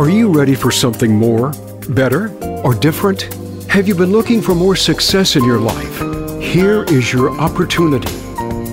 Are you ready for something more, better, or different? Have you been looking for more success in your life? Here is your opportunity.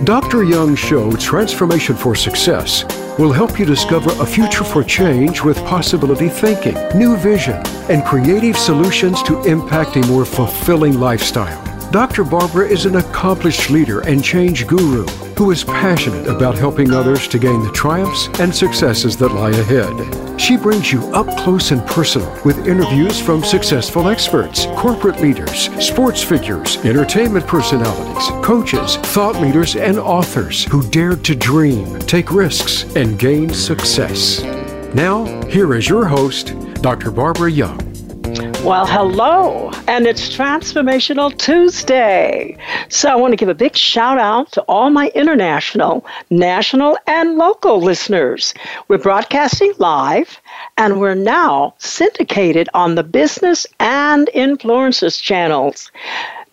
Dr. Young's show, Transformation for Success, will help you discover a future for change with possibility thinking, new vision, and creative solutions to impact a more fulfilling lifestyle. Dr. Barbara is an accomplished leader and change guru who is passionate about helping others to gain the triumphs and successes that lie ahead. She brings you up close and personal with interviews from successful experts, corporate leaders, sports figures, entertainment personalities, coaches, thought leaders, and authors who dared to dream, take risks, and gain success. Now, here is your host, Dr. Barbara Young. Well, hello, and it's Transformational Tuesday. So I want to give a big shout out to all my international, national, and local listeners. We're broadcasting live, and we're now syndicated on the business and influencers channels.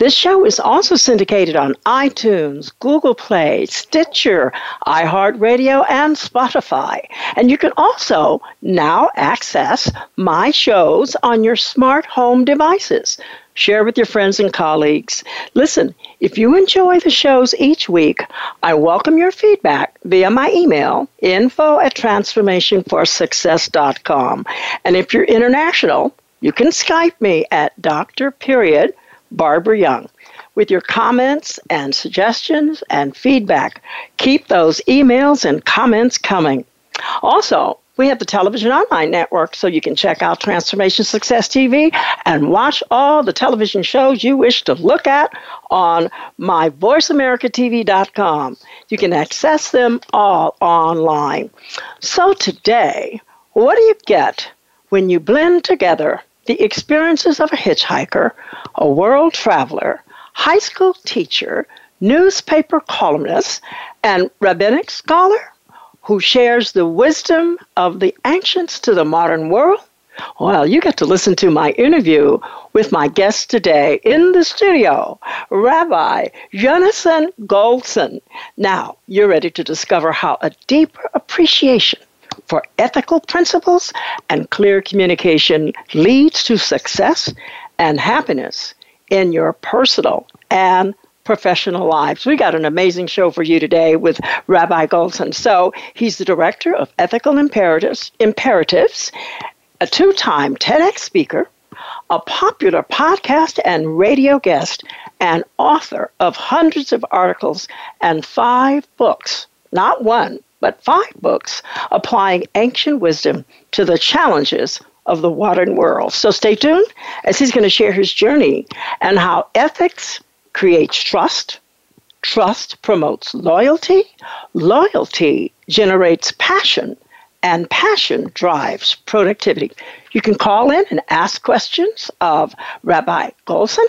This show is also syndicated on iTunes, Google Play, Stitcher, iHeartRadio, and Spotify. And you can also now access my shows on your smart home devices. Share with your friends and colleagues. Listen, if you enjoy the shows each week, I welcome your feedback via my email, info at transformationforsuccess.com. And if you're international, you can Skype me at Dr. Period Barbara Young with your comments and suggestions and feedback. Keep those emails and comments coming. Also, we have the Television Online Network, so you can check out Transformation Success TV and watch all the television shows you wish to look at on myvoiceamericatv.com. You can access them all online. So today, what do you get when you blend together the experiences of a hitchhiker, a world traveler, high school teacher, newspaper columnist, and rabbinic scholar who shares the wisdom of the ancients to the modern world? Well, you get to listen to my interview with my guest today in the studio, Rabbi Yonason Goldson. Now, you're ready to discover how a deeper appreciation for ethical principles and clear communication leads to success and happiness in your personal and professional lives. We got an amazing show for you today with Rabbi Goldson. So he's the director of Ethical Imperatives, Imperatives a two-time TEDx speaker, a popular podcast and radio guest, and author of hundreds of articles and five books. Not one, but five books applying ancient wisdom to the challenges of the modern world. So stay tuned as he's going to share his journey and how ethics creates trust, trust promotes loyalty, loyalty generates passion, and passion drives productivity. You can call in and ask questions of Rabbi Goldson,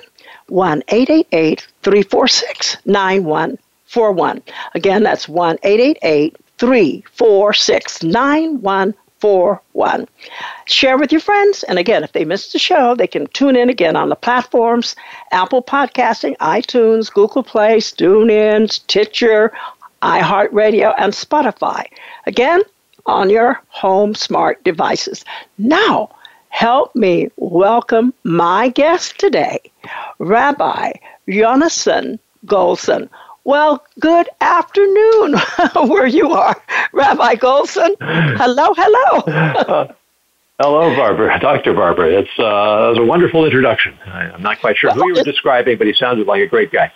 1 888 346 9141. Again, that's 1 888 346 9141. Share with your friends. And again, if they missed the show, they can tune in again on the platforms Apple Podcasting, iTunes, Google Play, TuneIn, Stitcher, iHeartRadio, and Spotify. Again, on your home smart devices. Now, help me welcome my guest today, Rabbi Yonason Goldson. Well, good afternoon, where you are, Rabbi Goldson. Hello, hello. uh, hello, Barbara, Dr. Barbara. It's, uh, it was a wonderful introduction. I, am not quite sure well, who you were describing, but he sounded like a great guy.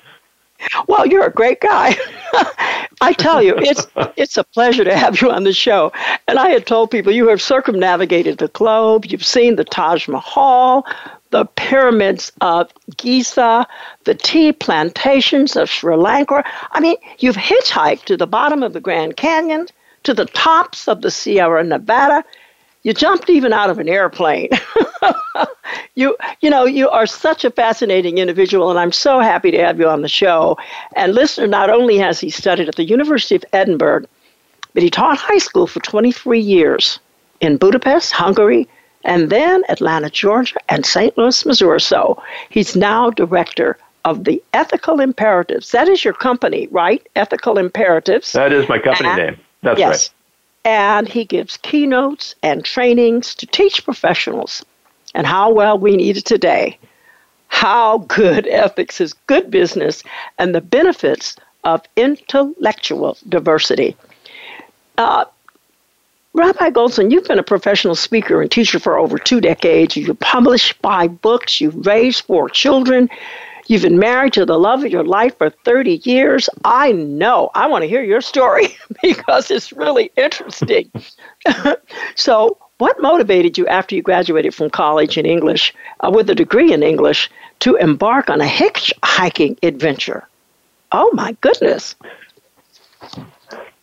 Well, you're a great guy. I tell you, it's it's a pleasure to have you on the show. And I had told people you have circumnavigated the globe. You've seen the Taj Mahal, the pyramids of Giza, the tea plantations of Sri Lanka. I mean, you've hitchhiked to the bottom of the Grand Canyon, to the tops of the Sierra Nevada. You jumped even out of an airplane. you, you know, you are such a fascinating individual, and I'm so happy to have you on the show. And listener, not only has he studied at the University of Edinburgh, but he taught high school for 23 years in Budapest, Hungary, and then Atlanta, Georgia, and St. Louis, Missouri. So he's now director of the Ethical Imperatives. That is your company, right? Ethical Imperatives. That is my company and, name. That's right. yes. and he gives keynotes and trainings to teach professionals and how well we need it today. How good ethics is good business and the benefits of intellectual diversity. Uh, Rabbi Goldson, you've been a professional speaker and teacher for over two decades. You've published five books. You've raised four children. You've been married to the love of your life for 30 years. I know. I want to hear your story because it's really interesting. so, what motivated you after you graduated from college in English uh, with a degree in English to embark on a hitchhiking adventure? Oh, my goodness.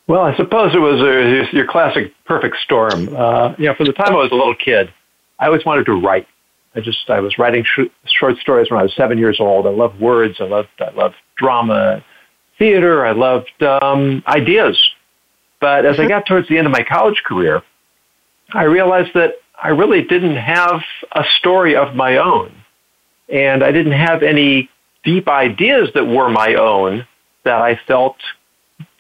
Well, I suppose it was a, your classic perfect storm. Uh, you know, from the time I was a little kid, I always wanted to write. I just I was writing sh- short stories when I was seven years old. I loved words. I loved I loved drama, theater. I loved um, ideas. But as I mm-hmm. got towards the end of my college career, I realized that I really didn't have a story of my own, and I didn't have any deep ideas that were my own that I felt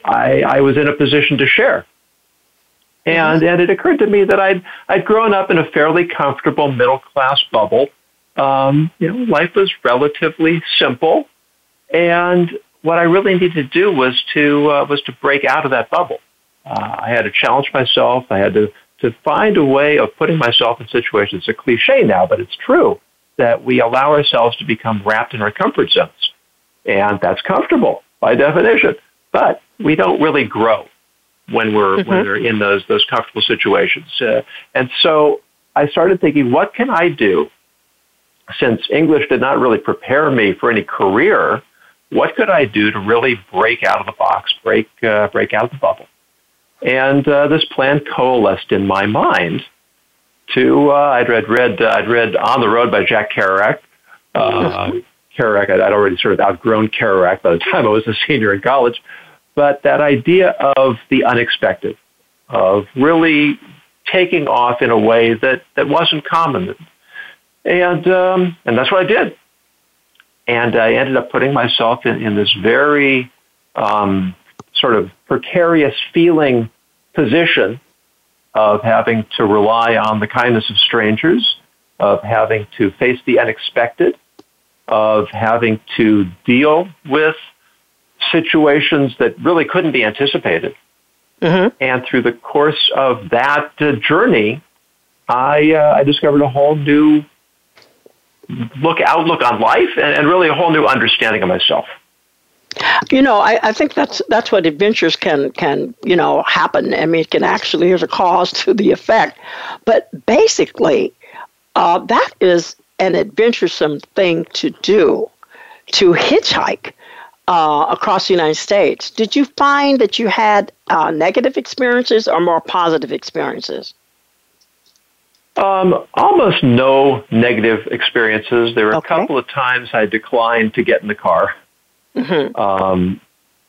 I, I was in a position to share. And, and it occurred to me that I'd, I'd grown up in a fairly comfortable middle class bubble. Um, you know, life was relatively simple. And what I really needed to do was to, uh, was to break out of that bubble. Uh, I had to challenge myself. I had to, to find a way of putting myself in situations. It's a cliche now, but it's true that we allow ourselves to become wrapped in our comfort zones. And that's comfortable by definition. But we don't really grow when we're mm-hmm. when we're in those those comfortable situations. Uh, and so I started thinking, what can I do? Since English did not really prepare me for any career, what could I do to really break out of the box, break uh, break out of the bubble? And uh, this plan coalesced in my mind. To uh, I'd read read uh, I'd read On the Road by Jack Kerouac. Uh, Kerouac, I'd, I'd already sort of outgrown Kerouac by the time I was a senior in college but that idea of the unexpected, of really taking off in a way that, that wasn't common. And, um, and that's what I did. And I ended up putting myself in, in this very um, sort of precarious feeling position of having to rely on the kindness of strangers, of having to face the unexpected, of having to deal with situations that really couldn't be anticipated. Mm-hmm. And through the course of that uh, journey, I, uh, I discovered a whole new look outlook on life and, and, really a whole new understanding of myself. You know, I, I think that's that's what adventures can can you know happen. I mean, it can actually there's a cause to the effect, but basically, uh, that is an adventuresome thing to do, to hitchhike uh, across the United States, did you find that you had uh, negative experiences or more positive experiences? Um, almost no negative experiences. There were okay. a couple of times I declined to get in the car. Mm-hmm. Um,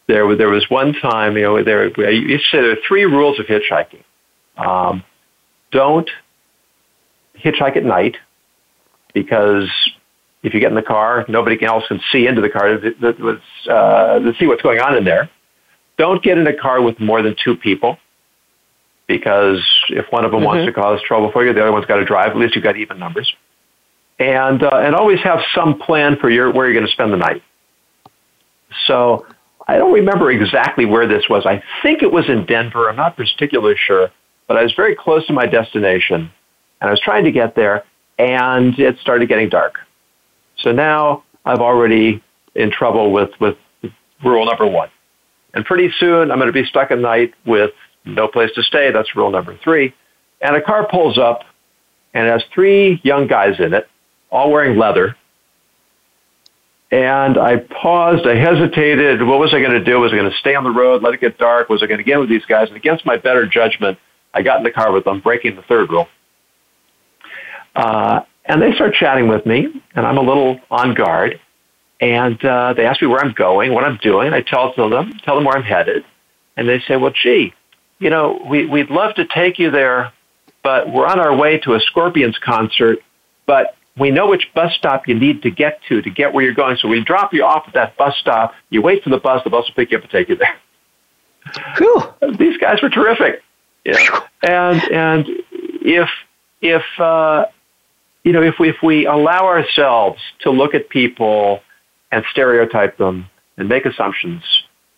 there, was, there was one time, you know, there, you say there are three rules of hitchhiking. Um, don't hitchhike at night because if you get in the car, nobody else can see into the car to, uh, to see what's going on in there. Don't get in a car with more than two people because if one of them mm-hmm. wants to cause trouble for you, the other one's got to drive. At least you've got even numbers. And, uh, and always have some plan for your, where you're going to spend the night. So I don't remember exactly where this was. I think it was in Denver. I'm not particularly sure, but I was very close to my destination and I was trying to get there and it started getting dark. So now I've already in trouble with, with rule number one. And pretty soon I'm going to be stuck at night with no place to stay. That's rule number three. And a car pulls up and has three young guys in it, all wearing leather. And I paused, I hesitated. What was I going to do? Was I going to stay on the road, let it get dark? Was I going to get with these guys? And against my better judgment, I got in the car with them, breaking the third rule. Uh, and they start chatting with me, and I'm a little on guard. And uh, they ask me where I'm going, what I'm doing. I tell them, tell them where I'm headed, and they say, "Well, gee, you know, we, we'd love to take you there, but we're on our way to a Scorpions concert, but we know which bus stop you need to get to to get where you're going. So we drop you off at that bus stop. You wait for the bus. The bus will pick you up and take you there." Whew. These guys were terrific Yeah. And and if if uh, you know if we if we allow ourselves to look at people and stereotype them and make assumptions,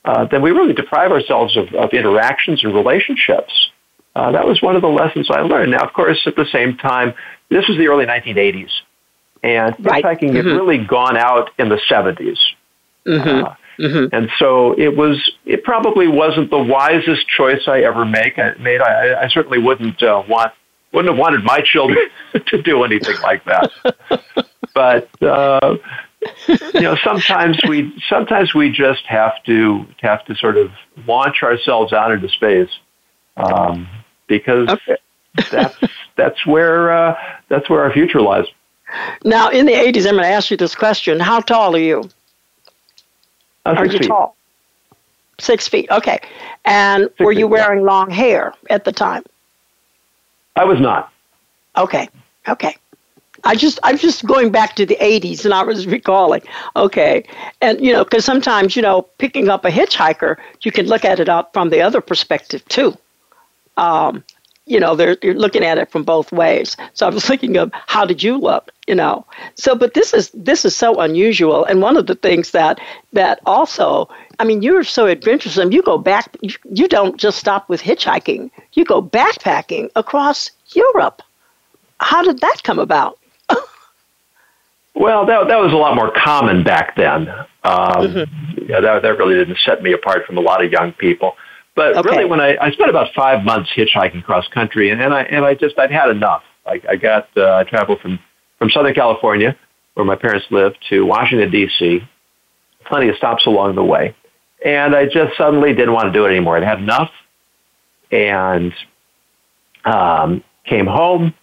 uh, then we really deprive ourselves of, of interactions and relationships. Uh, that was one of the lessons I learned. Now, of course, at the same time, this was the early 1980s, and Right. hitchhiking had Mhm. really gone out in the 70s. Mm-hmm. Uh, Mm-hmm. and so it was. It probably wasn't the wisest choice I ever make. I made. I, I certainly wouldn't uh, want. Wouldn't have wanted my children to do anything like that. but uh, you know, sometimes we sometimes we just have to have to sort of launch ourselves out into space um, because Okay. that's that's where uh, that's where our future lies. Now, in the 80s, I'm going to ask you this question. How tall are you? Uh, Are six you feet. tall? Six feet. Okay. And were you feet, yeah. wearing long hair at the time? I was not. Okay. Okay. I just I'm just going back to the 80s and I was recalling. Okay. And you know, cuz sometimes, you know, picking up a hitchhiker, you can look at it up from the other perspective too. Um, you know, they're you're looking at it from both ways. So I was thinking of how did you look, you know. So but this is this is so unusual and one of the things that that also I mean, you're so adventuresome. You go back you, don't just stop with hitchhiking. You go backpacking across Europe. How did that come about? Well, that that was a lot more common back then. Um, Yeah, that that really didn't set me apart from a lot of young people. But Okay. really, when I, I spent about five months hitchhiking cross country, and, and I and I just I'd had enough. I, I got uh, I traveled from from Southern California, where my parents lived, to Washington D.C. Plenty of stops along the way, and I just suddenly didn't want to do it anymore. I'd had enough, and um, came home,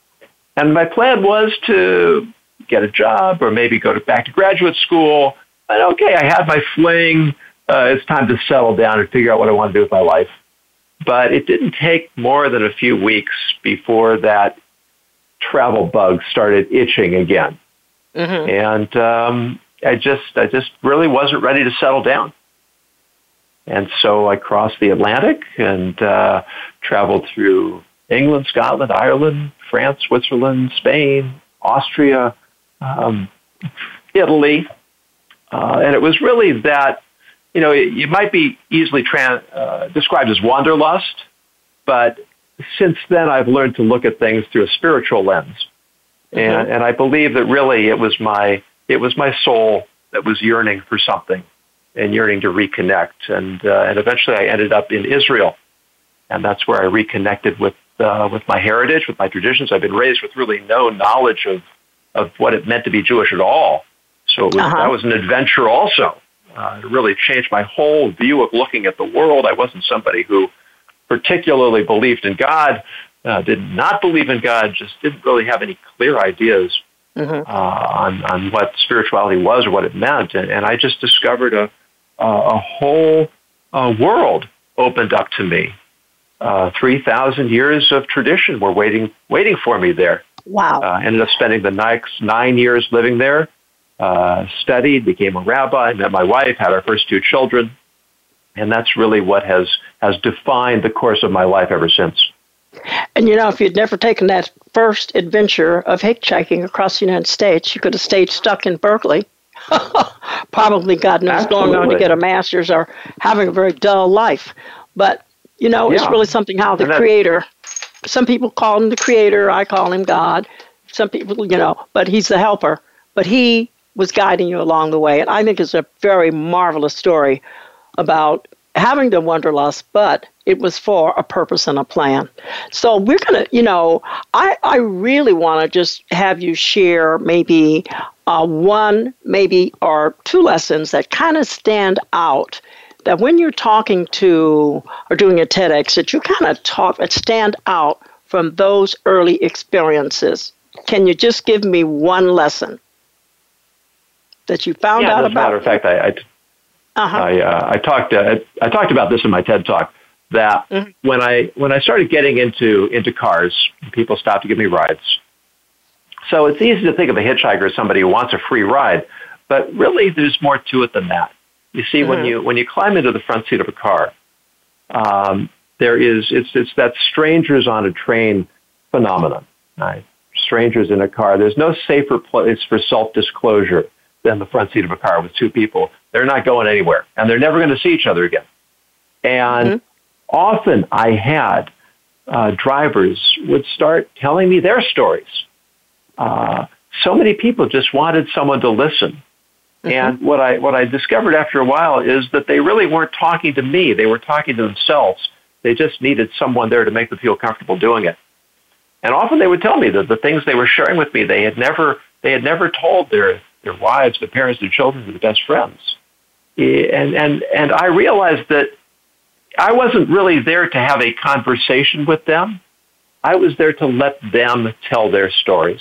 and my plan was to get a job or maybe go to, back to graduate school. But okay, I had my fling. Uh, it's time to settle down and figure out what I want to do with my life. But it didn't take more than a few weeks before that travel bug started itching again, Mm-hmm. and um, I just I just really wasn't ready to settle down. And so I crossed the Atlantic and uh, traveled through England, Scotland, Ireland, France, Switzerland, Spain, Austria, um, Italy, uh, and it was really that. You know, it, it might be easily tran uh, described as wanderlust, but since then I've learned to look at things through a spiritual lens, and and I believe that really it was my it was my soul that was yearning for something, and yearning to reconnect, and uh, and eventually I ended up in Israel, and that's where I reconnected with uh, with my heritage, with my traditions. I've been raised with really no knowledge of of what it meant to be Jewish at all. So it was, Uh-huh. that was an adventure also. Uh, it really changed my whole view of looking at the world. I wasn't somebody who particularly believed in God, uh, did not believe in God, just didn't really have any clear ideas Mhm. uh, on, on what spirituality was or what it meant. And, and I just discovered a, a, a whole uh, world opened up to me. Uh, 3,000 years of tradition were waiting, waiting for me there. Wow. Uh, ended up spending the next nine years living there, uh, studied, became a rabbi, met my wife, had our first two children, and that's really what has has defined the course of my life ever since. And you know, if you'd never taken that first adventure of hitchhiking across the United States, you could have stayed stuck in Berkeley. Probably, God knows, going on to get a master's or having a very dull life. But, you know, it's really something how the creator, some people call him the creator, I call him God. Some people, you know, but he's the helper. But he was guiding you along the way. And I think it's a very marvelous story about having the wanderlust, but it was for a purpose and a plan. So we're gonna, you know, I I really want to just have you share maybe uh, one, maybe or two lessons that kind of stand out. That when you're talking to or doing a TEDx, that you kind of talk that stand out from those early experiences. Can you just give me one lesson that you found yeah, out as a matter of fact, I, I uh-huh. I, uh, I talked uh, I talked about this in my TED talk that Mhm. when I when I started getting into into cars, people stopped to give me rides. So it's easy to think of a hitchhiker as somebody who wants a free ride, but really there's more to it than that. You see, when Mhm. you when you climb into the front seat of a car, um, there is it's it's that strangers on a train phenomenon. Right? Strangers in a car. There's no safer place for self-disclosure than the front seat of a car with two people. They're not going anywhere, and they're never going to see each other again. And mm-hmm. often I had uh, drivers would start telling me their stories. Uh, so many people just wanted someone to listen. Mm-hmm. And what I what I discovered after a while is that they really weren't talking to me; they were talking to themselves. They just needed someone there to make them feel comfortable doing it. And often they would tell me that the things they were sharing with me, they had never they had never told their their wives, their parents, their children, their best friends. And and and I realized that I wasn't really there to have a conversation with them. I was there to let them tell their stories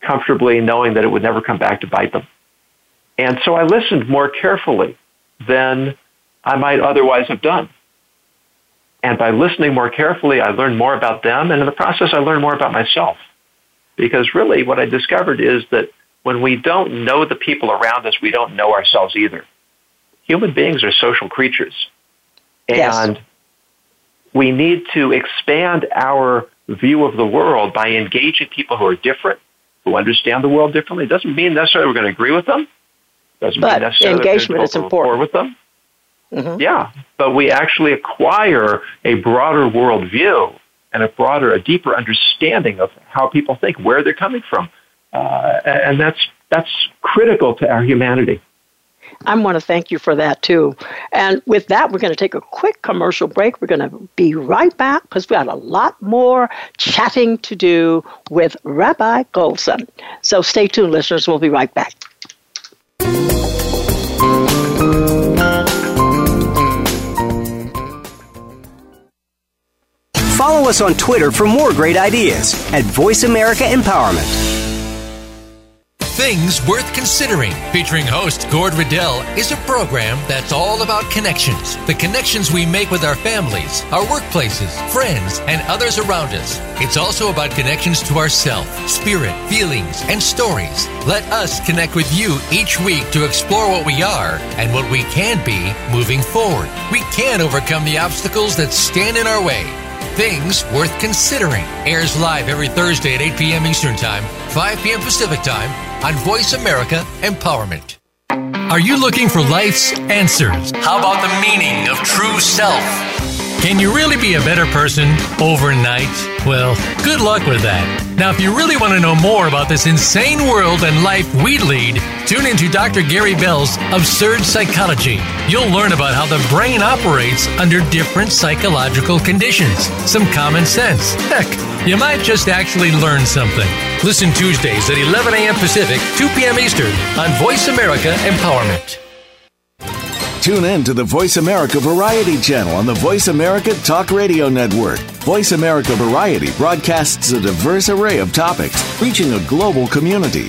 comfortably, knowing that it would never come back to bite them. And so I listened more carefully than I might otherwise have done. And by listening more carefully, I learned more about them. And in the process, I learned more about myself. Because really, what I discovered is that when we don't know the people around us, we don't know ourselves either. Human beings are social creatures. And yes. we need to expand our view of the world by engaging people who are different, who understand the world differently. It doesn't mean necessarily we're going to agree with them. Doesn't but mean necessarily engagement is important with them. Mm-hmm. Yeah, but we actually acquire a broader worldview and a broader, a deeper understanding of how people think, where they're coming from, uh, and that's that's critical to our humanity. I want to thank you for that too. And with that, we're going to take a quick commercial break. We're going to be right back because we got a lot more chatting to do with Rabbi Goldson. So stay tuned, listeners. We'll be right back. Follow us on Twitter for more great ideas at Voice America Empowerment. Things Worth Considering, featuring host Gord Riddell, is a program that's all about connections. The connections we make with our families, our workplaces, friends, and others around us. It's also about connections to ourself, spirit, feelings, and stories. Let us connect with you each week to explore what we are and what we can be moving forward. We can overcome the obstacles that stand in our way. Things Worth Considering airs live every Thursday at 8 p.m. Eastern Time, 5 p.m. Pacific Time on Voice America Empowerment. Are you looking for life's answers? How about the meaning of true self? Can you really be a better person overnight? Well, good luck with that. Now, if you really want to know more about this insane world and life we lead, tune into Dr. Gary Bell's Absurd Psychology. You'll learn about how the brain operates under different psychological conditions, some common sense. Heck, you might just actually learn something. Listen Tuesdays at 11 a.m. Pacific, 2 p.m. Eastern on Voice America Empowerment. Tune in to the Voice America Variety channel on the Voice America Talk Radio Network. Voice America Variety broadcasts a diverse array of topics, reaching a global community.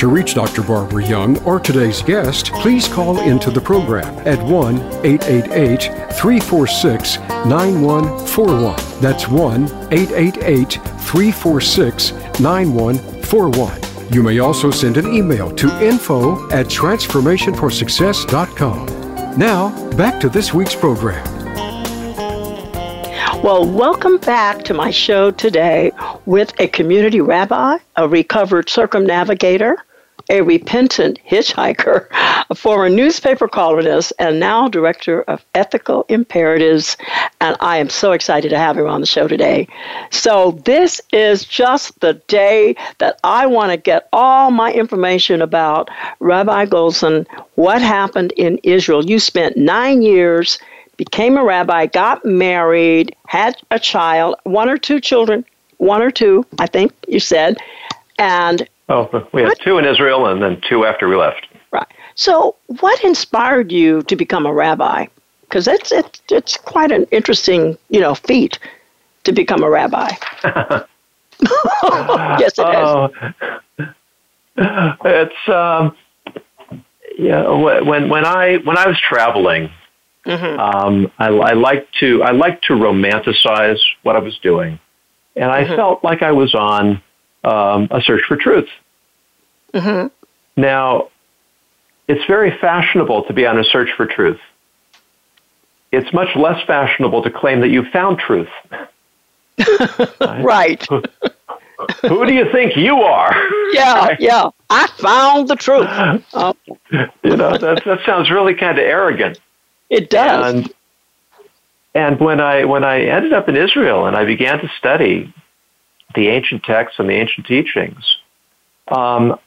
To reach Dr. Barbara Young or today's guest, please call into the program at 1 888 346 9141. That's 1 888 346 9141. You may also send an email to info at transformationforsuccess.com. Now, back to this week's program. Well, welcome back to my show today with a community rabbi, a recovered circumnavigator, a repentant hitchhiker, a former newspaper columnist, and now director of ethical imperatives. And I am so excited to have him on the show today. So, this is just the day that I want to get all my information about Rabbi Goldson, what happened in Israel. You spent nine years became a rabbi, got married, had a child, one or two children, one or two, I think you said, and oh, we had two in Israel and then two after we left. Right. So, what inspired you to become a rabbi? Because it's it's it's quite an interesting you know feat. to become a rabbi? yes, it is. Uh, it's um, yeah. When when I when I was traveling, mm-hmm. um, I, I like to I like to romanticize what I was doing, and I mm-hmm. felt like I was on um, a search for truth. Mm-hmm. Now, it's very fashionable to be on a search for truth. It's much less fashionable to claim that you found truth. right. right. Who, do you think you are? Yeah, right? yeah. I found the truth. You know, that, that sounds really kind of arrogant. It does. And, and when I when I ended up in Israel and I began to study the ancient texts and the ancient teachings, um,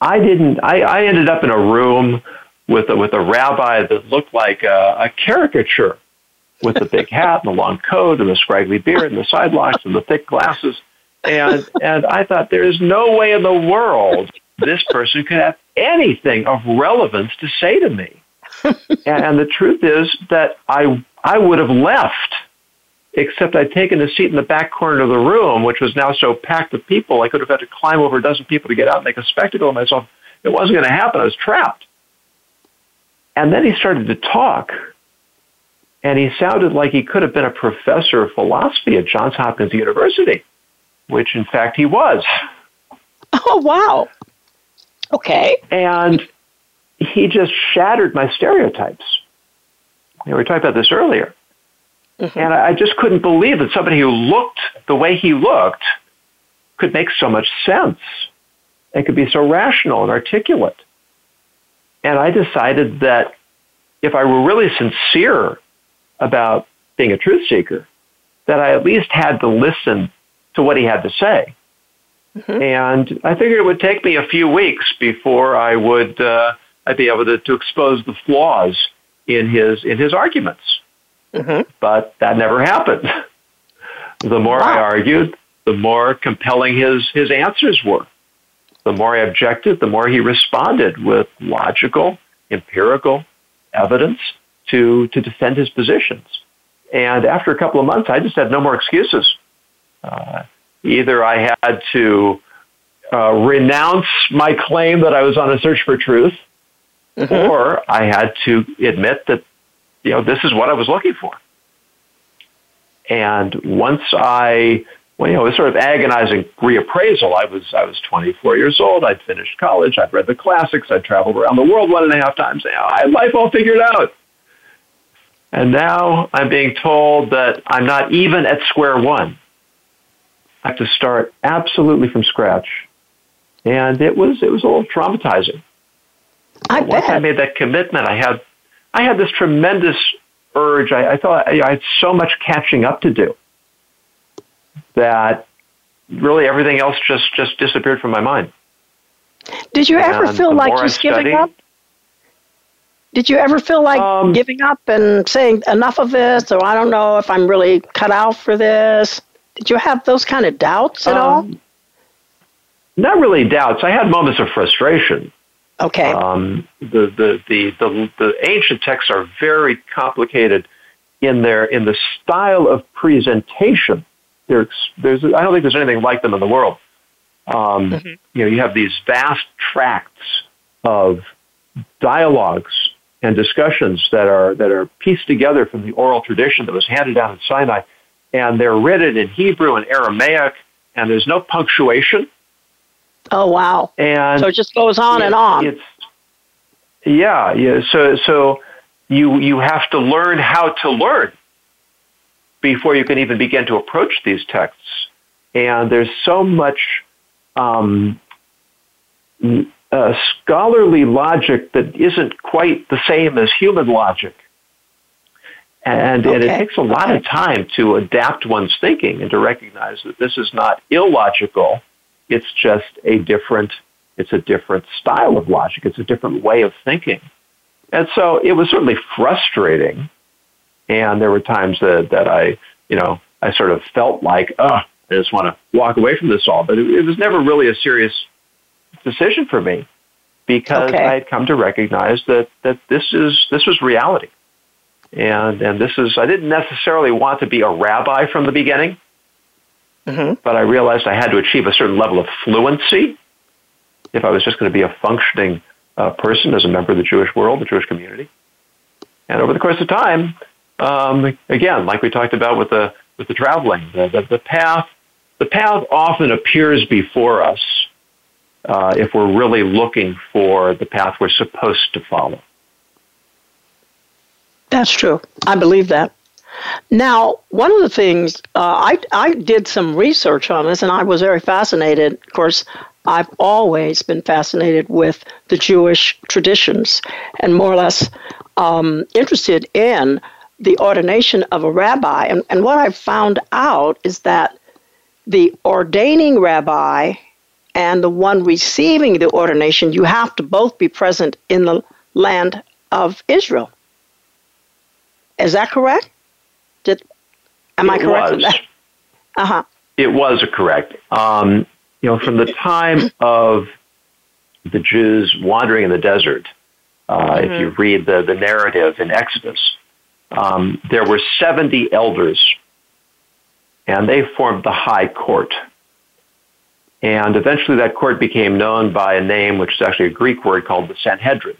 I didn't. I, I ended up in a room with a, with a rabbi that looked like a, a caricature, with the big hat and the long coat and the scraggly beard and the sidelocks and the thick glasses, and and I thought there is no way in the world this person could have anything of relevance to say to me. and, and the truth is that I I would have left except I'd taken a seat in the back corner of the room, which was now so packed with people, I could have had to climb over a dozen people to get out and make a spectacle of myself. It wasn't going to happen. I was trapped. And then he started to talk, and he sounded like he could have been a professor of philosophy at Johns Hopkins University, which in fact he was. Oh, wow. Okay. And he just shattered my stereotypes. You know, we talked about this earlier. Mm-hmm. And I just couldn't believe that somebody who looked the way he looked could make so much sense and could be so rational and articulate. And I decided that if I were really sincere about being a truth seeker, that I at least had to listen to what he had to say. Mm-hmm. And I figured it would take me a few weeks before I would uh, I'd be able to, to expose the flaws in his in his arguments. Mm-hmm. But that never happened. The more wow. I argued, the more compelling his, his answers were. The more I objected, the more he responded with logical, empirical evidence to, to defend his positions. And after a couple of months, I just had no more excuses. Uh, either I had to uh, renounce my claim that I was on a search for truth, mm-hmm. or I had to admit that you know, this is what I was looking for. And once I, well, you know, it was sort of agonizing reappraisal. I was, I was 24 years old. I'd finished college. I'd read the classics. I'd traveled around the world one and a half times. You know, I had life all figured out. And now I'm being told that I'm not even at square one. I have to start absolutely from scratch. And it was, it was a little traumatizing. I Once bet. I made that commitment, I had I had this tremendous urge. I, I thought I, I had so much catching up to do that really everything else just just disappeared from my mind. Did you ever and feel like just giving up? Did you ever feel like um, giving up and saying enough of this, or I don't know if I'm really cut out for this? Did you have those kind of doubts at um, all? Not really doubts. I had moments of frustration. Okay. Um, the, the, the, the, the ancient texts are very complicated in their in the style of presentation. There's, there's, I don't think there's anything like them in the world. Um, mm-hmm. You know, you have these vast tracts of dialogues and discussions that are that are pieced together from the oral tradition that was handed down in Sinai, and they're written in Hebrew and Aramaic, and there's no punctuation. Oh wow! And so it just goes on it, and on. It's yeah, yeah. So so you you have to learn how to learn before you can even begin to approach these texts. And there's so much um, uh, scholarly logic that isn't quite the same as human logic. And, okay. and it takes a lot of time to adapt one's thinking and to recognize that this is not illogical it's just a different, it's a different style of logic. It's a different way of thinking. And so it was certainly frustrating. And there were times that, that I, you know, I sort of felt like, oh, I just want to walk away from this all. But it, it was never really a serious decision for me because okay. I had come to recognize that, that this is this was reality. and and this is I didn't necessarily want to be a rabbi from the beginning, mm-hmm. but I realized I had to achieve a certain level of fluency if I was just going to be a functioning uh, person as a member of the Jewish world, the Jewish community. And over the course of time, um, again, like we talked about with the with the traveling, the, the, the path the path often appears before us uh, if we're really looking for the path we're supposed to follow. That's true. I believe that. Now, one of the things uh, I I did some research on this, and I was very fascinated. Of course, I've always been fascinated with the Jewish traditions, and more or less um, interested in the ordination of a rabbi. And, and what I've found out is that the ordaining rabbi and the one receiving the ordination, you have to both be present in the land of Israel. Is that correct? Did am it I correct was. Uh huh. It was correct. Um, you know, from the time of the Jews wandering in the desert, uh, mm-hmm. if you read the, the narrative in Exodus, um, there were 70 elders, and they formed the high court. And eventually that court became known by a name which is actually a Greek word called the Sanhedrin.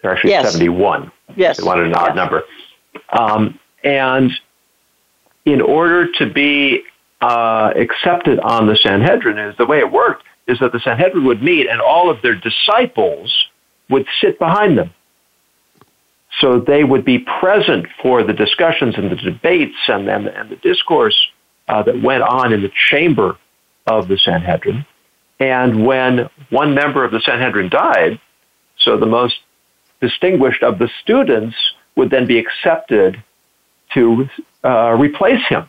There are actually yes. 71. Yes. They wanted an odd yes. number. Um, and in order to be uh, accepted on the Sanhedrin, is the way it worked is that the Sanhedrin would meet and all of their disciples would sit behind them. So they would be present for the discussions and the debates and, and, and the discourse uh, that went on in the chamber of the Sanhedrin. And when one member of the Sanhedrin died, so the most distinguished of the students would then be accepted to uh, replace him.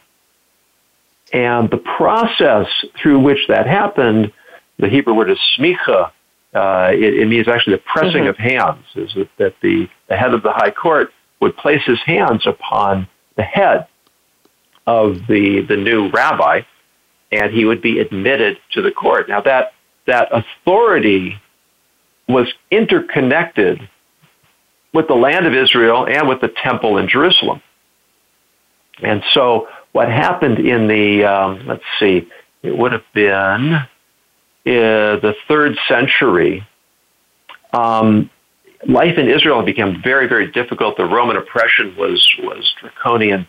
And the process through which that happened, the Hebrew word is smicha, uh, it, it, means actually the pressing mm-hmm. of hands, is that, that the, the head of the high court would place his hands upon the head of the, the new rabbi, and he would be admitted to the court. Now, that, that authority was interconnected with the land of Israel and with the temple in Jerusalem. And so, what happened in the, um, let's see, it would have been uh, the third century, um, life in Israel became very, very difficult. The Roman oppression was was draconian,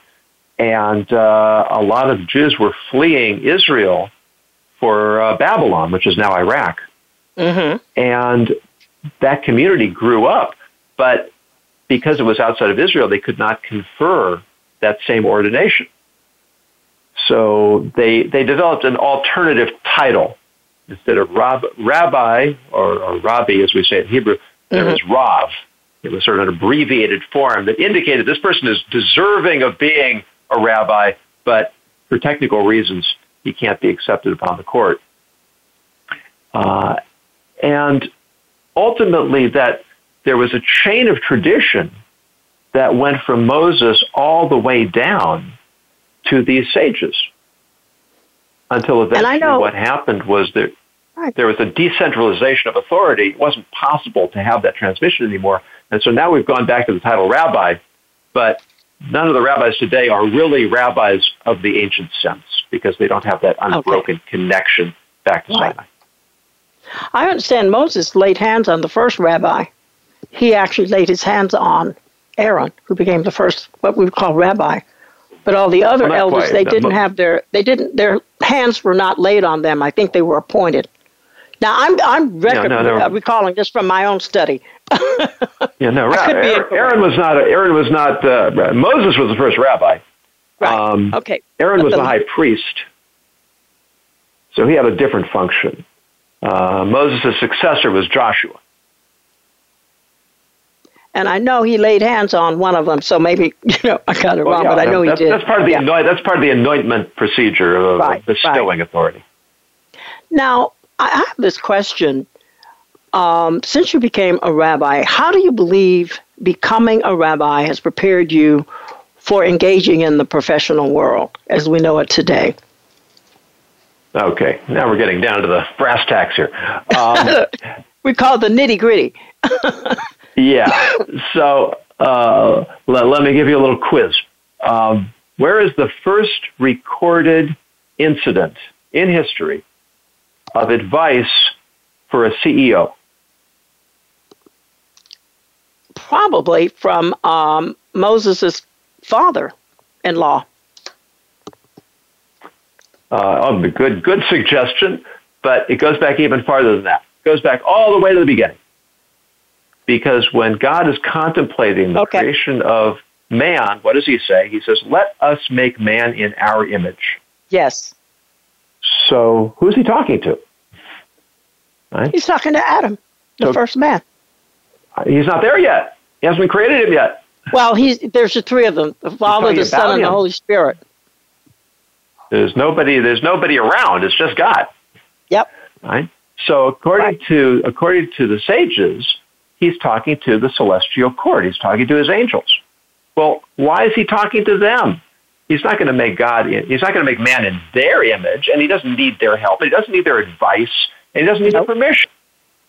and uh, a lot of Jews were fleeing Israel for uh, Babylon, which is now Iraq. Mm-hmm. And that community grew up, but because it was outside of Israel, they could not confer that same ordination. So they they developed an alternative title instead of rab, rabbi or, or rabbi, as we say in Hebrew, there was mm-hmm. rav. It was sort of an abbreviated form that indicated this person is deserving of being a rabbi, but for technical reasons, he can't be accepted upon the court. Uh, and ultimately, that there was a chain of tradition that went from Moses all the way down to these sages until eventually know, what happened was that right. there was a decentralization of authority. It wasn't possible to have that transmission anymore. And so now we've gone back to the title rabbi, but none of the rabbis today are really rabbis of the ancient sense because they don't have that unbroken okay. connection back to right. Sinai. I understand Moses laid hands on the first rabbi. He actually laid his hands on Aaron, who became the first, what we would call rabbi. But all the other well, elders, quite. they didn't have their, they didn't, their hands were not laid on them. I think they were appointed. Now I'm I'm record, no, no, no. Uh, recalling this from my own study. yeah, no, right. Aaron, Aaron, was not. Aaron was not. Uh, Moses was the first rabbi. Right. Um, okay. Aaron was the, the, high priest, so he had a different function. Uh, Moses' successor was Joshua and I know he laid hands on one of them. So maybe you know I got it well, wrong, yeah, but I know he did. That's part of the yeah. anoint, that's part of the anointment procedure of, right, bestowing right. authority. Now I have this question. Um, since you became a rabbi, how do you believe becoming a rabbi has prepared you for engaging in the professional world as we know it today? Okay, now we're getting down to the brass tacks here. Um, we call it the nitty gritty. yeah. So uh, let, let, me give you a little quiz. Um, where is the first recorded incident in history of advice for a CEO? Probably from um, Moses' father-in-law. Uh, oh, good, good suggestion, but it goes back even farther than that. It goes back all the way to the beginning. Because when God is contemplating the okay. creation of man, what does he say? He says, Let us make man in our image. Yes. So who's he talking to? Right? He's talking to Adam, the so, first man. He's not there yet. He hasn't created him yet. Well, he's there's the three of them: the Father, the Son, and the Holy Spirit. There's nobody. There's nobody around. It's just God. Yep. Right. So according right. to according to the sages, he's talking to the celestial court. He's talking to his angels. Well, why is he talking to them? He's not going to make God, he's not going to make man in their image, and he doesn't need their help, he doesn't need their advice, and he doesn't need nope. their permission.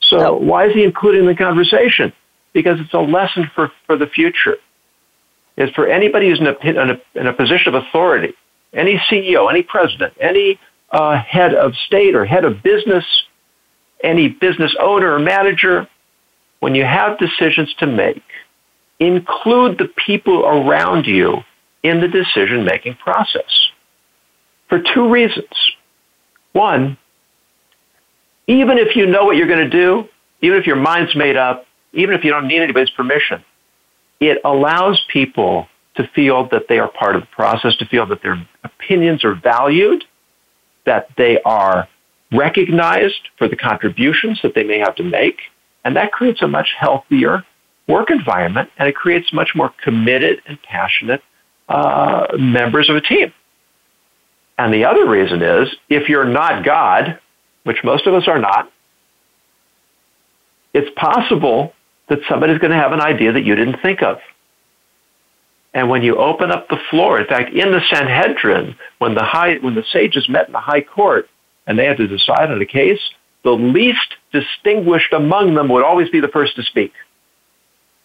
So nope. why is he including the conversation? Because it's a lesson for, for the future. Is for anybody who's in a, in a, in a position of authority, any CEO, any president, any uh, head of state or head of business, any business owner or manager, when you have decisions to make, include the people around you in the decision making process for two reasons. One, even if you know what you're going to do, even if your mind's made up, even if you don't need anybody's permission, it allows people to feel that they are part of the process, to feel that their opinions are valued, that they are recognized for the contributions that they may have to make, and that creates a much healthier work environment and it creates much more committed and passionate uh, members of a team. And the other reason is if you're not God, which most of us are not, it's possible that somebody's going to have an idea that you didn't think of. And when you open up the floor, in fact, in the Sanhedrin, when the high, when the sages met in the high court and they had to decide on a case, the least distinguished among them would always be the first to speak.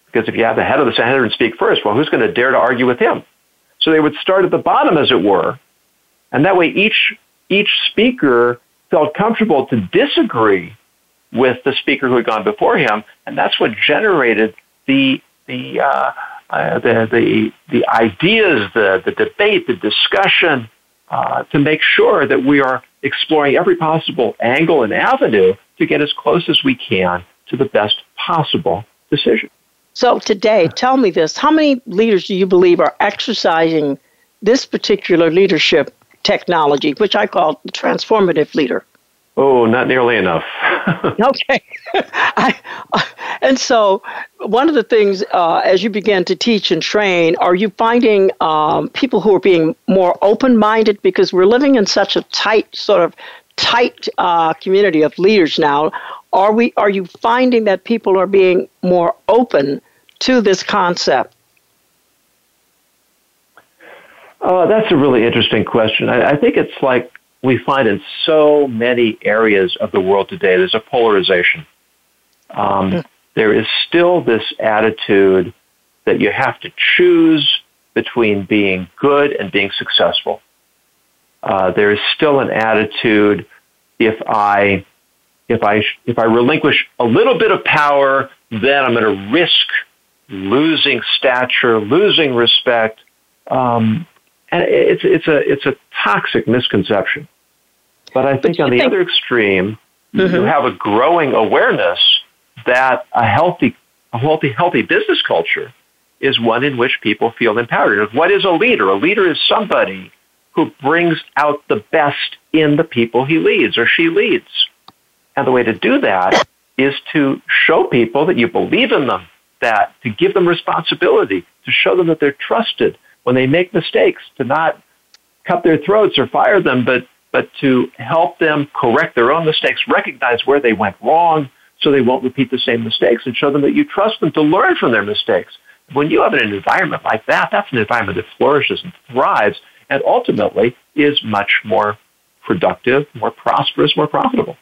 Because if you have the head of the Sanhedrin speak first, well, who's going to dare to argue with him? So they would start at the bottom, as it were, and that way each each speaker felt comfortable to disagree with the speaker who had gone before him, and that's what generated the the uh, uh, the, the the ideas, the the debate, the discussion, uh, to make sure that we are exploring every possible angle and avenue to get as close as we can to the best possible decision. So today, tell me this: How many leaders do you believe are exercising this particular leadership technology, which I call the transformative leader? Oh, not nearly enough. okay. I, uh, and so, one of the things uh, as you begin to teach and train, are you finding um, people who are being more open minded because we're living in such a tight, sort of tight uh, community of leaders now? Are we? Are you finding that people are being more open to this concept? Oh, that's a really interesting question. I, I think it's like we find in so many areas of the world today. There's a polarization. Um, mm. There is still this attitude that you have to choose between being good and being successful. Uh, there is still an attitude if I if I if I relinquish a little bit of power, then I'm going to risk losing stature, losing respect, um, and it's it's a it's a toxic misconception. But I think but on the think- other extreme, mm-hmm. you have a growing awareness that a healthy a healthy healthy business culture is one in which people feel empowered. What is a leader? A leader is somebody who brings out the best in the people he leads or she leads. And the way to do that is to show people that you believe in them, that to give them responsibility, to show them that they're trusted when they make mistakes, to not cut their throats or fire them, but, but to help them correct their own mistakes, recognize where they went wrong so they won't repeat the same mistakes and show them that you trust them to learn from their mistakes. When you have an environment like that, that's an environment that flourishes and thrives and ultimately is much more productive, more prosperous, more profitable.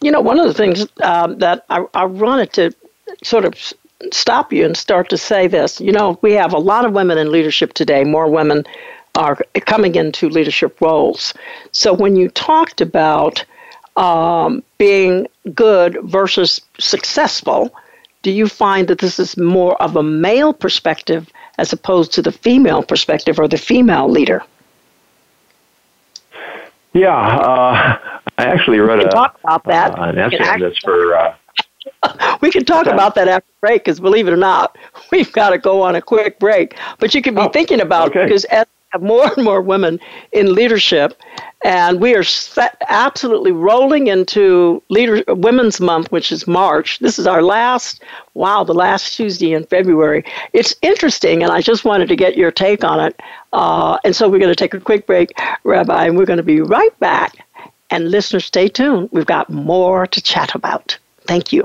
You know, one of the things um, that I, I wanted to sort of stop you and start to say this. You know, we have a lot of women in leadership today, more women are coming into leadership roles. So when you talked about um, being good versus successful, do you find that this is more of a male perspective as opposed to the female perspective or the female leader? Yeah, uh, I actually read a, talk about that. Uh, an essay on this for. Uh, we can talk about that after break because believe it or not, we've got to go on a quick break. But you can be oh, thinking about okay. because as have more and more women in leadership, and we are absolutely rolling into leader Women's Month, which is March. This is our last, wow, the last Tuesday in February. It's interesting, and I just wanted to get your take on it. Uh, and so we're going to take a quick break, Rabbi, and we're going to be right back. And listeners, stay tuned. We've got more to chat about. Thank you.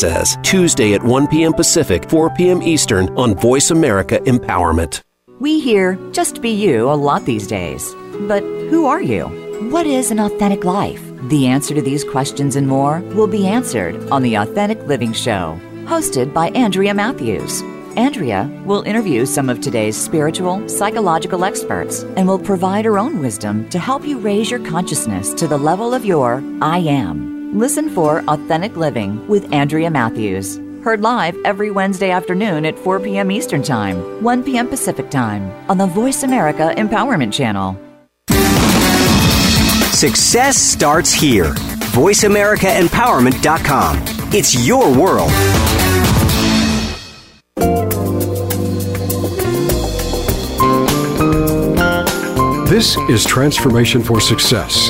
says, Tuesday at 1 p.m. Pacific, 4 p.m. Eastern on Voice America Empowerment. We hear just be you a lot these days. But who are you? What is an authentic life? The answer to these questions and more will be answered on The Authentic Living Show, hosted by Andrea Matthews. Andrea will interview some of today's spiritual, psychological experts and will provide her own wisdom to help you raise your consciousness to the level of your I am. Listen for Authentic Living with Andrea Matthews. Heard live every Wednesday afternoon at 4 p.m. Eastern Time, 1 p.m. Pacific Time on the Voice America Empowerment Channel. Success starts here. VoiceAmericaEmpowerment.com. It's your world. This is Transformation for Success.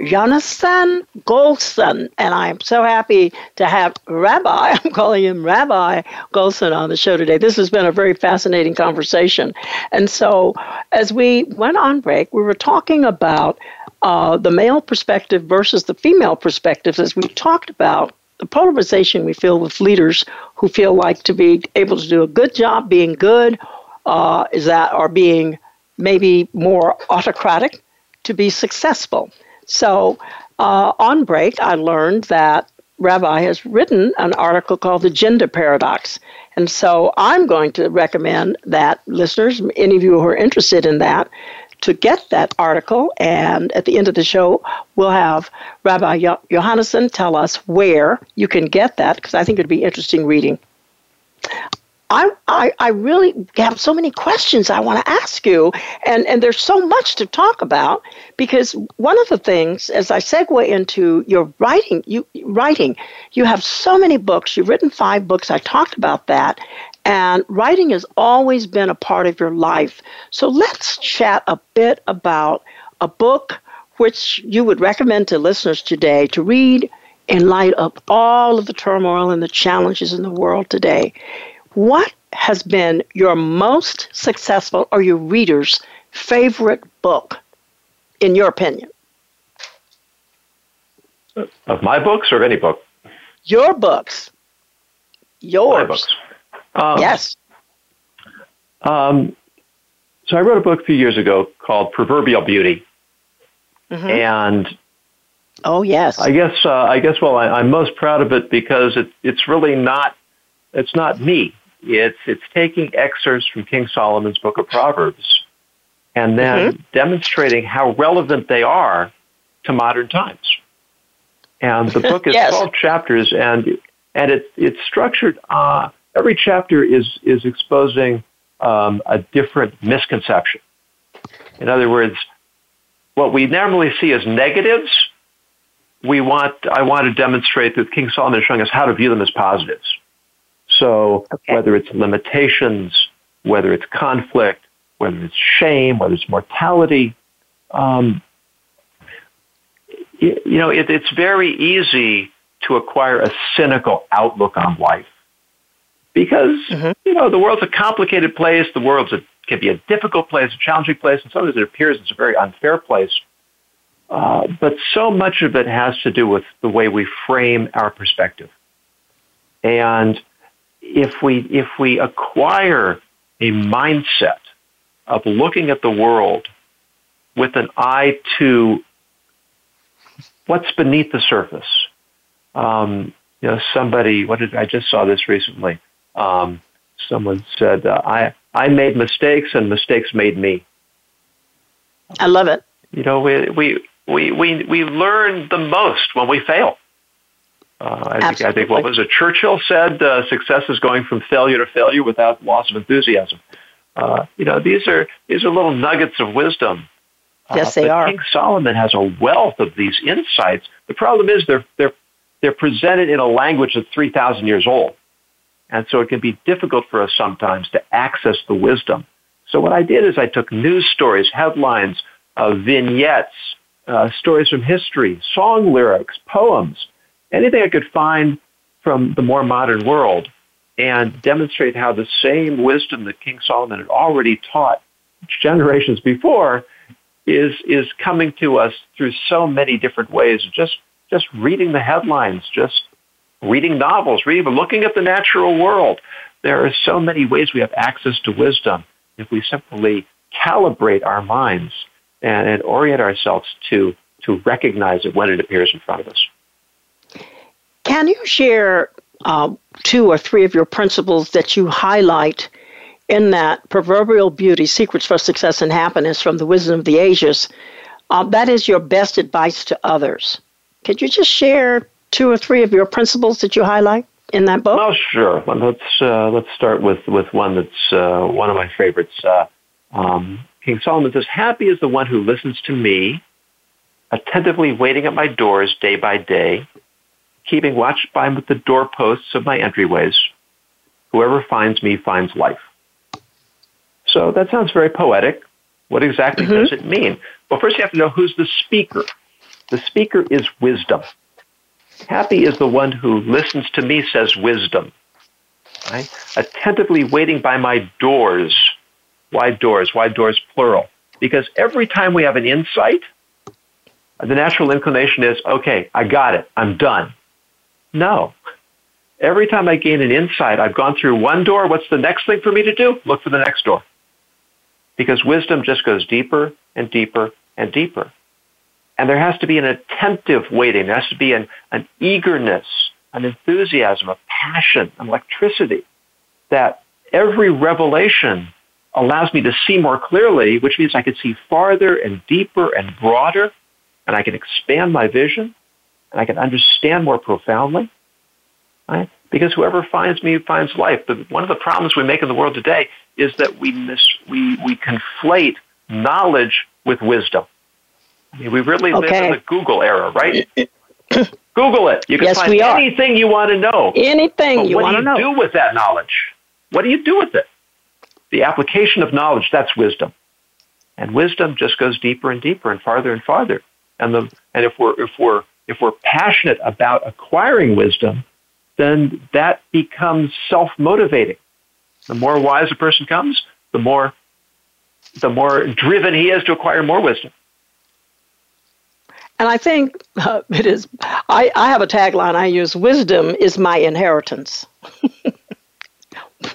Yonason Goldson. And I'm so happy to have Rabbi, I'm calling him Rabbi Goldson on the show today. This has been a very fascinating conversation. And so, as we went on break, we were talking about uh, the male perspective versus the female perspectives, as we talked about the polarization we feel with leaders who feel like to be able to do a good job being good uh, is that are being maybe more autocratic to be successful. So uh, on break, I learned that Rabbi has written an article called The Gender Paradox. And so I'm going to recommend that listeners, any of you who are interested in that, to get that article. And at the end of the show, we'll have Rabbi Yonason tell us where you can get that, because I think it'd be interesting reading. I, I, I really have so many questions I want to ask you, and, and there's so much to talk about because one of the things, as I segue into your writing, you writing, you have so many books. You've written five books. I talked about that, and writing has always been a part of your life. So let's chat a bit about a book which you would recommend to listeners today to read in light of all of the turmoil and the challenges in the world today. What has been your most successful or your reader's favorite book, in your opinion? Of my books or of any book? Your books. Yours. My books. Um, yes. Um, so I wrote a book a few years ago called Proverbial Beauty, mm-hmm. and oh yes, I guess uh, I guess well I, am most proud of it because it, it's really not it's not me It's it's taking excerpts from King Solomon's Book of Proverbs and then mm-hmm. demonstrating how relevant they are to modern times. And the book is yes. 12 chapters, and and it, it's structured. Uh, every chapter is is exposing um, a different misconception. In other words, what we normally see as negatives, we want I want to demonstrate that King Solomon is showing us how to view them as positives. So okay. whether it's limitations, whether it's conflict, whether it's shame, whether it's mortality, um, you, you know, it, it's very easy to acquire a cynical outlook on life because mm-hmm. you know the world's a complicated place. The world's a, can be a difficult place, a challenging place, and sometimes it appears it's a very unfair place. Uh, but so much of it has to do with the way we frame our perspective. And if we if we acquire a mindset of looking at the world with an eye to what's beneath the surface. Um, you know, somebody, what did I just saw this recently? Um, someone said, uh, "I I made mistakes, and mistakes made me." I love it. You know, we we we we, we learn the most when we fail. Uh, I, think, I think what was it? Churchill said, uh, "Success is going from failure to failure without loss of enthusiasm." Uh, you know, these are these are little nuggets of wisdom. Uh, yes, they are. King Solomon has a wealth of these insights. The problem is they're they're they're presented in a language that's three thousand years old, and so it can be difficult for us sometimes to access the wisdom. So what I did is I took news stories, headlines, uh, vignettes, uh, stories from history, song lyrics, poems, anything I could find from the more modern world, and demonstrate how the same wisdom that King Solomon had already taught generations before is is coming to us through so many different ways. Just just reading the headlines, just reading novels, reading, looking at the natural world. There are so many ways we have access to wisdom if we simply calibrate our minds and, and orient ourselves to to recognize it when it appears in front of us. Can you share uh, two or three of your principles that you highlight in that proverbial beauty, secrets for success and happiness from the wisdom of the ages? Uh, that is your best advice to others. Could you just share two or three of your principles that you highlight in that book? Oh, sure. Well, let's uh, let's start with with one that's uh, one of my favorites. Uh, um, King Solomon says, "Happy is the one who listens to me, attentively waiting at my doors day by day, keeping watch by the doorposts of my entryways. Whoever finds me finds life." So that sounds very poetic. What exactly mm-hmm. does it mean? Well, first you have to know who's the speaker. The speaker is wisdom. Happy is the one who listens to me, says wisdom. Right? Attentively waiting by my doors. Why doors? Why doors plural? Because every time we have an insight, the natural inclination is, okay, I got it. I'm done. No. Every time I gain an insight, I've gone through one door. What's the next thing for me to do? Look for the next door because wisdom just goes deeper and deeper and deeper. And there has to be an attentive waiting. There has to be an, an eagerness, an enthusiasm, a passion, an electricity that every revelation allows me to see more clearly, which means I can see farther and deeper and broader, and I can expand my vision, and I can understand more profoundly. Right? Because whoever finds me finds life. But one of the problems we make in the world today is that we mis, we, we conflate knowledge with wisdom. I mean, we really okay. live in the Google era, right? Google it. You can yes, find anything you want to know. Anything but you want to know. What do you do with that knowledge? What do you do with it? The application of knowledge, that's wisdom. And wisdom just goes deeper and deeper and farther and farther. And the and if we're if we're if we're passionate about acquiring wisdom, then that becomes self-motivating. The more wise a person comes, the more the more driven he is to acquire more wisdom. And I think uh, it is. I, I have a tagline I use: "Wisdom is my inheritance."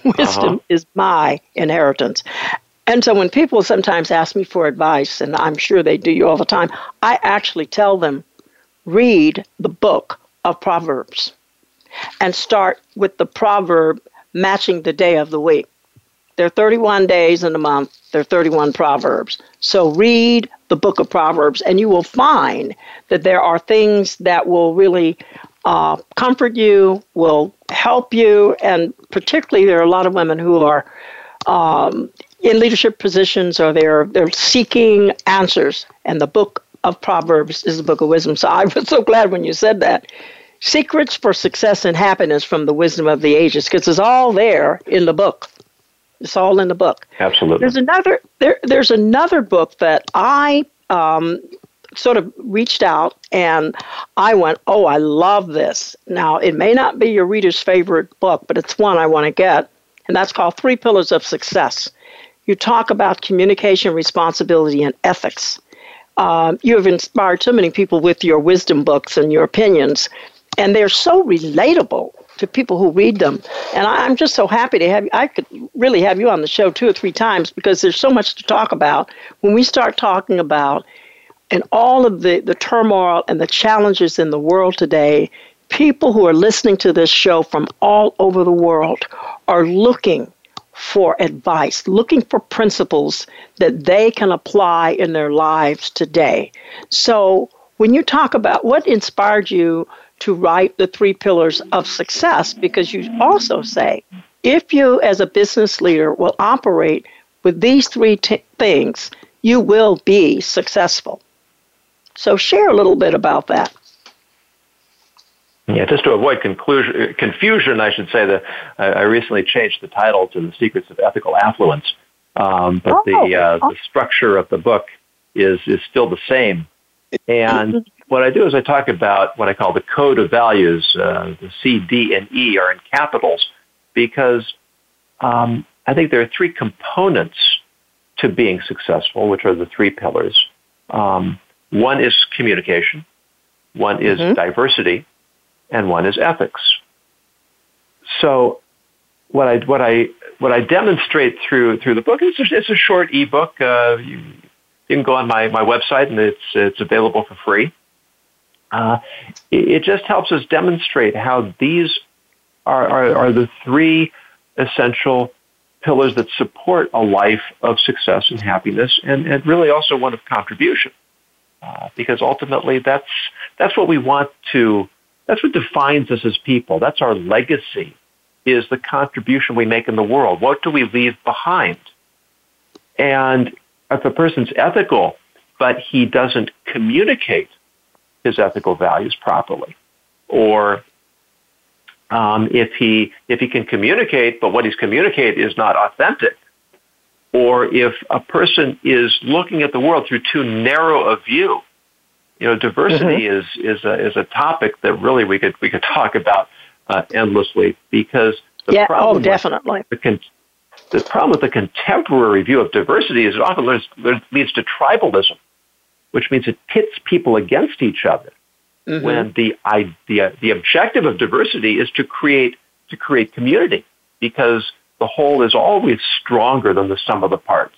wisdom uh-huh. is my inheritance. And so when people sometimes ask me for advice, and I'm sure they do you all the time, I actually tell them, read the book of Proverbs and start with the proverb matching the day of the week. There are 31 days in a month, there are 31 Proverbs. So read the book of Proverbs, and you will find that there are things that will really uh, comfort you, will help you, and particularly there are a lot of women who are um, in leadership positions or they're they're seeking answers, and the book of Proverbs is the book of wisdom. So I was so glad when you said that. Secrets for Success and Happiness from the Wisdom of the Ages, because it's all there in the book. It's all in the book. Absolutely. There's another there, there's another book that I um, sort of reached out and I went, oh, I love this. Now it may not be your reader's favorite book, but it's one I want to get, and that's called Three Pillars of Success. You talk about communication, responsibility, and ethics. Um, you have inspired so many people with your wisdom books and your opinions, and they're so relatable to people who read them. And I, am just so happy to have you. I could really have you on the show two or three times because there's so much to talk about. When we start talking about and all of the, the turmoil and the challenges in the world today, people who are listening to this show from all over the world are looking for advice, looking for principles that they can apply in their lives today. So, when you talk about what inspired you to write the three pillars of success, because you also say, if you as a business leader will operate with these three t- things, you will be successful. So, share a little bit about that. Yeah, just to avoid conclusion, confusion, I should say that I recently changed the title to "The Secrets of Ethical Affluence," um, but oh, the uh, the structure of the book is is still the same. And what I do is I talk about what I call the code of values. Uh, the C, D, and E are in capitals because um, I think there are three components to being successful, which are the three pillars. Um, one is communication, one is mm-hmm. diversity, and one is ethics. So what I what I what I demonstrate through through the book is it's a short ebook. Uh, you, you can go on my, my website and it's it's available for free. Uh, it, it, just helps us demonstrate how these are, are, are the three essential pillars that support a life of success and happiness, and, and really also one of contribution. Uh, because ultimately, that's that's what we want to that's what defines us as people. That's our legacy, is the contribution we make in the world. What do we leave behind? And if a person's ethical, but he doesn't communicate his ethical values properly, or um, if he if he can communicate, but what he's communicating is not authentic, or if a person is looking at the world through too narrow a view, you know, diversity mm-hmm. is is a, is a topic that really we could we could talk about uh, endlessly because the yeah, problem oh, definitely. The, con- the problem with the contemporary view of diversity is it often leads, leads to tribalism, which means it pits people against each other. Mm-hmm. When the idea, the objective of diversity is to create to create community, because the whole is always stronger than the sum of the parts.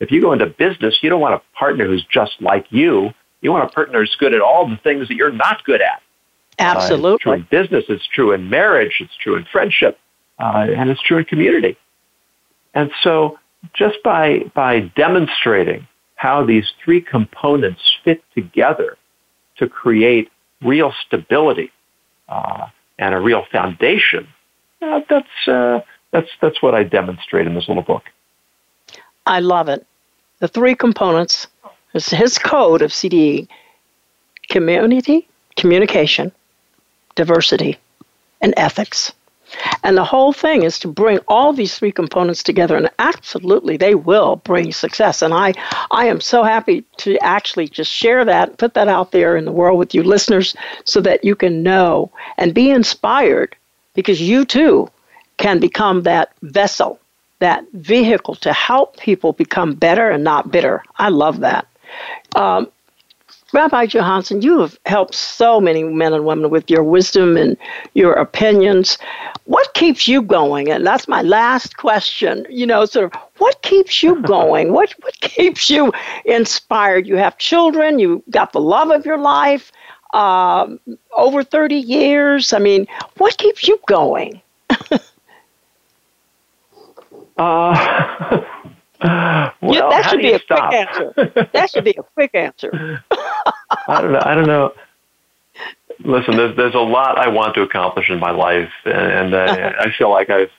If you go into business, you don't want a partner who's just like you. You want a partner who's good at all the things that you're not good at. Absolutely. Uh, it's true in business. It's true in marriage. It's true in friendship. Uh, and it's true in community. And so just by, by demonstrating how these three components fit together to create real stability uh, and a real foundation, uh, that's, uh, that's, that's what I demonstrate in this little book. I love it. The three components his code of CDE community, communication, diversity, and ethics. And the whole thing is to bring all these three components together, and absolutely they will bring success. And I, I am so happy to actually just share that, put that out there in the world with you listeners so that you can know and be inspired because you too can become that vessel, that vehicle to help people become better and not bitter. I love that. Um, Rabbi Yonason, you have helped so many men and women with your wisdom and your opinions. What keeps you going? And that's my last question. You know, sort of, what keeps you going? what what keeps you inspired? You have children. You got the love of your life. Um, over thirty years. I mean, what keeps you going? Uh, well, yeah, that should be a stop? quick answer. That should be a quick answer. I don't know. I don't know. Listen, there's there's a lot I want to accomplish in my life, and, and uh, I feel like I've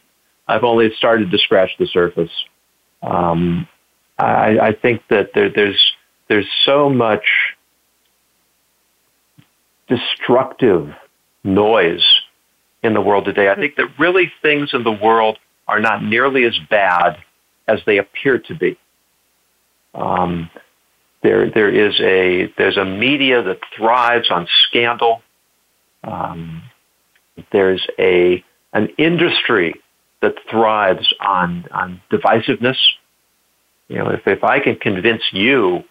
I've only started to scratch the surface. Um, I, I think that there, there's there's so much destructive noise in the world today. I think that really things in the world are not nearly as bad as they appear to be. Um, there, there is a there's a media that thrives on scandal. Um, there's a an industry that thrives on on divisiveness. You know, if if I can convince you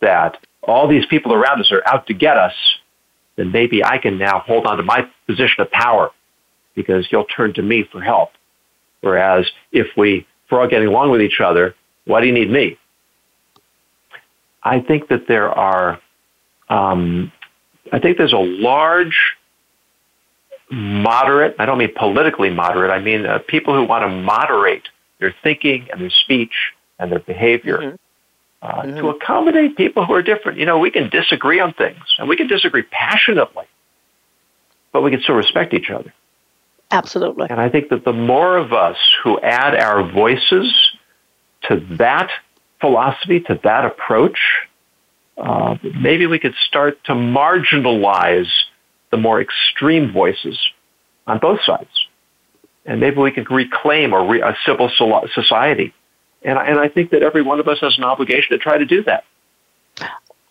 that all these people around us are out to get us, then maybe I can now hold on to my position of power because you'll turn to me for help. Whereas if we we're all getting along with each other, why do you need me? I think that there are, um, I think there's a large moderate, I don't mean politically moderate, I mean uh, people who want to moderate their thinking and their speech and their behavior mm-hmm. Uh, mm-hmm. to accommodate people who are different. You know, we can disagree on things and we can disagree passionately, but we can still respect each other. Absolutely. And I think that the more of us who add our voices to that philosophy, to that approach, uh, maybe we could start to marginalize the more extreme voices on both sides. And maybe we could reclaim a, re- a civil society. And I, and I think that every one of us has an obligation to try to do that.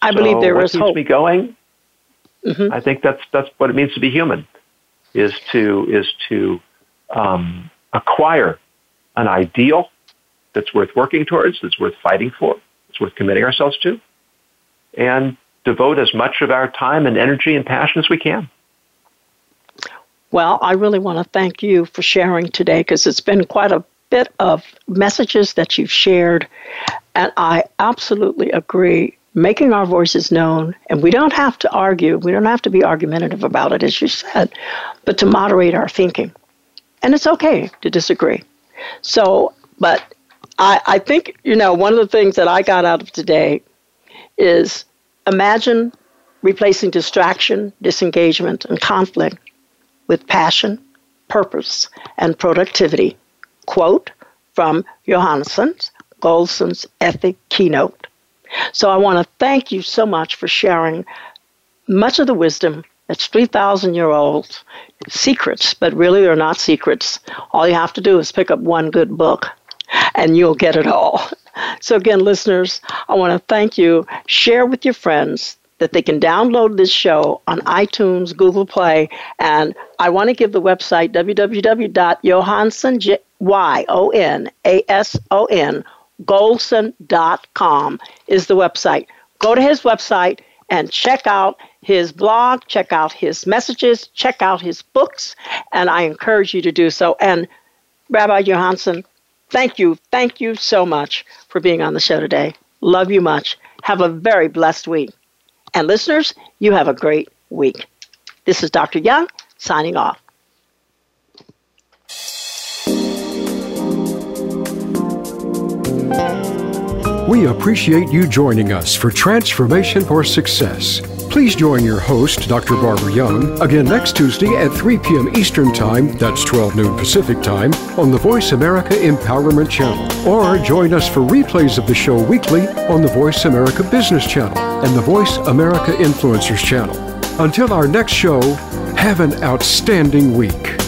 I so believe there what is keeps hope. me going. Mm-hmm. I think that's that's what it means to be human, is to is to um, acquire an ideal that's worth working towards, that's worth fighting for, that's worth committing ourselves to, and devote as much of our time and energy and passion as we can. Well, I really want to thank you for sharing today because it's been quite a bit of messages that you've shared, and I absolutely agree. Making our voices known, and we don't have to argue, we don't have to be argumentative about it, as you said, but to moderate our thinking. And it's okay to disagree. So, but I, I think, you know, one of the things that I got out of today is imagine replacing distraction, disengagement, and conflict with passion, purpose, and productivity. Quote from Yonason's Goldson's Ethic Keynote. So I want to thank you so much for sharing much of the wisdom that's 3,000 year old secrets, but really they're not secrets. All you have to do is pick up one good book and you'll get it all. So, again, listeners, I want to thank you. Share with your friends that they can download this show on iTunes, Google Play, and I want to give the website www.yonason, Y-O-N-A-S-O-N, Goldson.com is the website. Go to his website and check out his blog, check out his messages, check out his books, and I encourage you to do so. And Rabbi Yonason, thank you, thank you so much for being on the show today. Love you much. Have a very blessed week. And listeners, you have a great week. This is Dr. Young signing off. We appreciate you joining us for Transformation for Success. Please join your host, Dr. Barbara Young, again next Tuesday at 3 p.m. Eastern Time, that's 12 noon Pacific Time, on the Voice America Empowerment Channel. Or join us for replays of the show weekly on the Voice America Business Channel and the Voice America Influencers Channel. Until our next show, have an outstanding week.